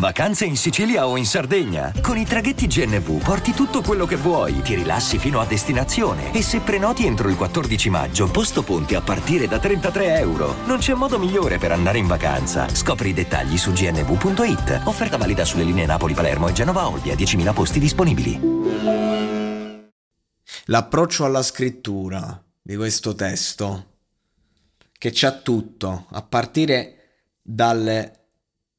Vacanze in Sicilia o in Sardegna. Con i traghetti GNV porti tutto quello che vuoi, ti rilassi fino a destinazione e se prenoti entro il 14 maggio, posto ponti a partire da 33 euro. Non c'è modo migliore per andare in vacanza. Scopri i dettagli su gnv.it. Offerta valida sulle linee Napoli-Palermo e Genova-Olbia, 10.000 posti disponibili. L'approccio alla scrittura di questo testo, che c'ha tutto, a partire dal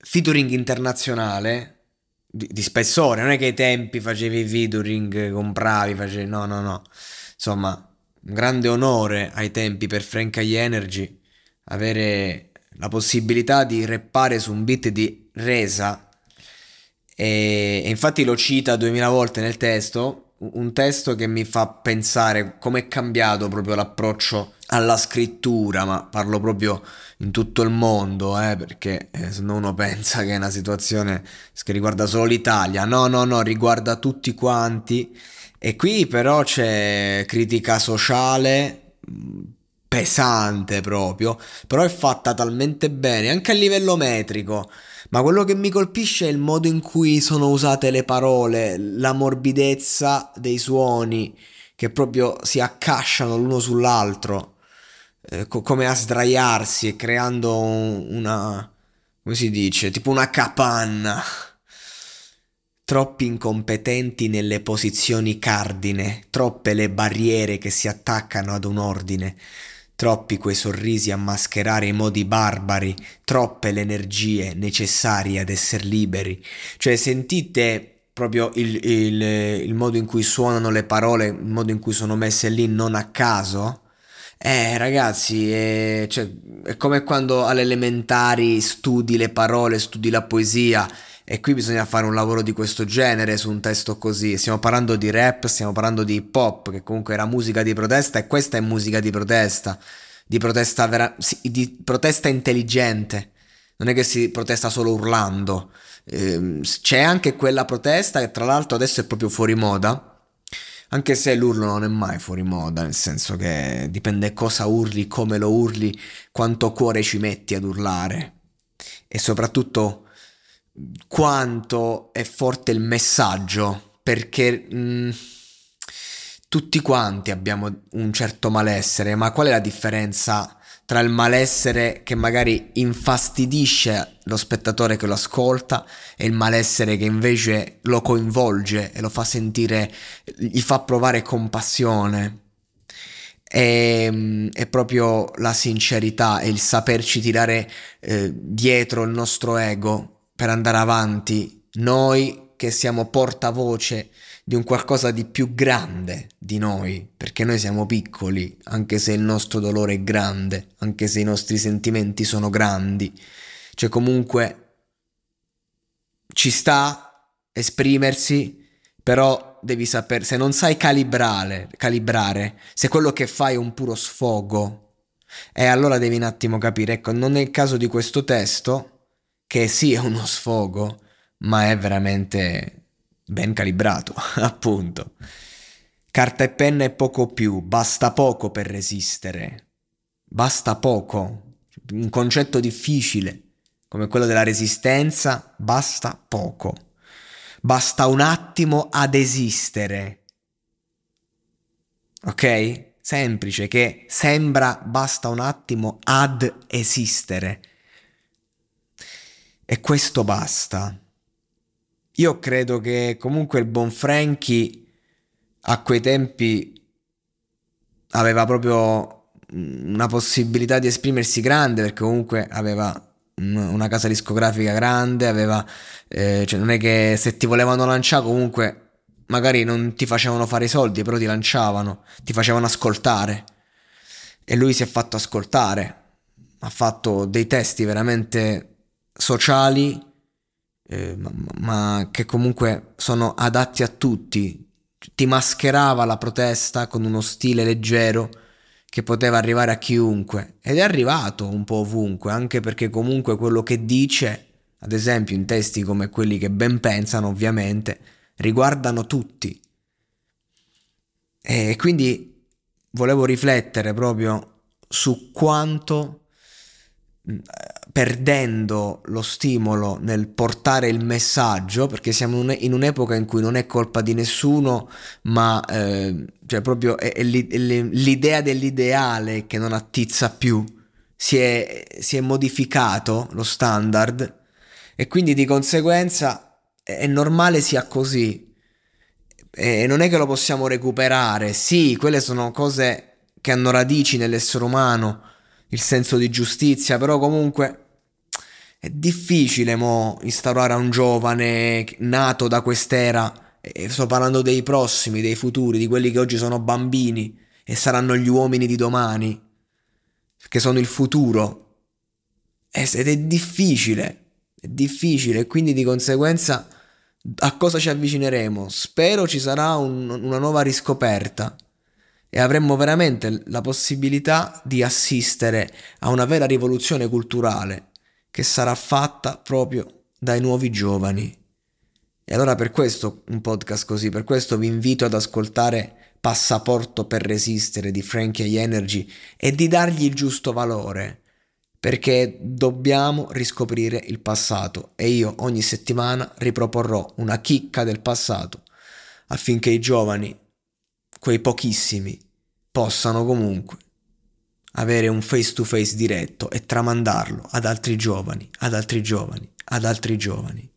featuring internazionale di, di, spessore, non è che ai tempi facevi i featuring, compravi, facevi, no, no, no. Insomma, un grande onore ai tempi per Frank Energy avere la possibilità di reppare su un beat di resa e, e infatti lo cita duemila volte nel testo, un testo che mi fa pensare come è cambiato proprio l'approccio alla scrittura, ma parlo proprio in tutto il mondo, eh, perché eh, se no uno pensa che è una situazione che riguarda solo l'Italia, no, no, no, riguarda tutti quanti. E qui però c'è critica sociale pesante proprio, però è fatta talmente bene, anche a livello metrico. Ma quello che mi colpisce è il modo in cui sono usate le parole, la morbidezza dei suoni che proprio si accasciano l'uno sull'altro eh, co- come a sdraiarsi e creando una... come si dice? Tipo una capanna. Troppi incompetenti nelle posizioni cardine, troppe le barriere che si attaccano ad un ordine, troppi quei sorrisi a mascherare i modi barbari, troppe le energie necessarie ad essere liberi. Cioè sentite proprio il, il, il modo in cui suonano le parole, il modo in cui sono messe lì non a caso? Eh, ragazzi, è, cioè, è come quando alle elementari studi le parole, studi la poesia e qui bisogna fare un lavoro di questo genere su un testo così. Stiamo parlando di rap, stiamo parlando di hip hop, che comunque era musica di protesta e questa è musica di protesta, di protesta, vera- sì, di protesta intelligente. Non è che si protesta solo urlando. Eh, c'è anche quella protesta che tra l'altro adesso è proprio fuori moda anche se l'urlo non è mai fuori moda, nel senso che dipende cosa urli, come lo urli, quanto cuore ci metti ad urlare e soprattutto quanto è forte il messaggio, perché mh, mm, tutti quanti abbiamo un certo malessere, ma qual è la differenza tra il malessere che magari infastidisce lo spettatore che lo ascolta e il malessere che invece lo coinvolge e lo fa sentire, gli fa provare compassione. È, è proprio la sincerità e il saperci tirare eh, dietro il nostro ego per andare avanti, noi che siamo portavoce di un qualcosa di più grande di noi, perché noi siamo piccoli, anche se il nostro dolore è grande, anche se i nostri sentimenti sono grandi. Cioè comunque ci sta esprimersi, però devi sapere, se non sai calibrare, calibrare, se quello che fai è un puro sfogo, e allora devi un attimo capire, ecco, non è il caso di questo testo, che sì è uno sfogo, ma è veramente ben calibrato, appunto. Carta e penna e poco più, basta poco per resistere. Basta poco. Un concetto difficile, come quello della resistenza, basta poco. Basta un attimo ad esistere. Ok? Semplice, che sembra basta un attimo ad esistere. E questo basta. Io credo che comunque il buon Frankie a quei tempi aveva proprio una possibilità di esprimersi grande perché comunque aveva una casa discografica grande, aveva, eh, cioè non è che se ti volevano lanciare comunque magari non ti facevano fare i soldi, però ti lanciavano, ti facevano ascoltare. E lui si è fatto ascoltare, ha fatto dei testi veramente sociali, eh, ma, ma che comunque sono adatti a tutti. Ti mascherava la protesta con uno stile leggero che poteva arrivare a chiunque ed è arrivato un po' ovunque, anche perché comunque quello che dice, ad esempio in testi come quelli che ben pensano ovviamente, riguardano tutti. E quindi volevo riflettere proprio su quanto perdendo lo stimolo nel portare il messaggio, perché siamo in un'epoca in cui non è colpa di nessuno, ma eh, cioè proprio è, è l'idea dell'ideale che non attizza più, si è, si è modificato lo standard e quindi di conseguenza è normale sia così. E non è che lo possiamo recuperare, sì, quelle sono cose che hanno radici nell'essere umano, il senso di giustizia, però comunque è difficile mo instaurare a un giovane nato da quest'era, e sto parlando dei prossimi, dei futuri, di quelli che oggi sono bambini e saranno gli uomini di domani, che sono il futuro. Ed è difficile, è difficile, quindi di conseguenza a cosa ci avvicineremo? Spero ci sarà un, una nuova riscoperta e avremmo veramente la possibilità di assistere a una vera rivoluzione culturale che sarà fatta proprio dai nuovi giovani. E allora per questo un podcast così, per questo vi invito ad ascoltare Passaporto per resistere di Frankie Energy e di dargli il giusto valore, perché dobbiamo riscoprire il passato e io ogni settimana riproporrò una chicca del passato affinché i giovani quei pochissimi, possano comunque avere un face to face diretto e tramandarlo ad altri giovani, ad altri giovani, ad altri giovani.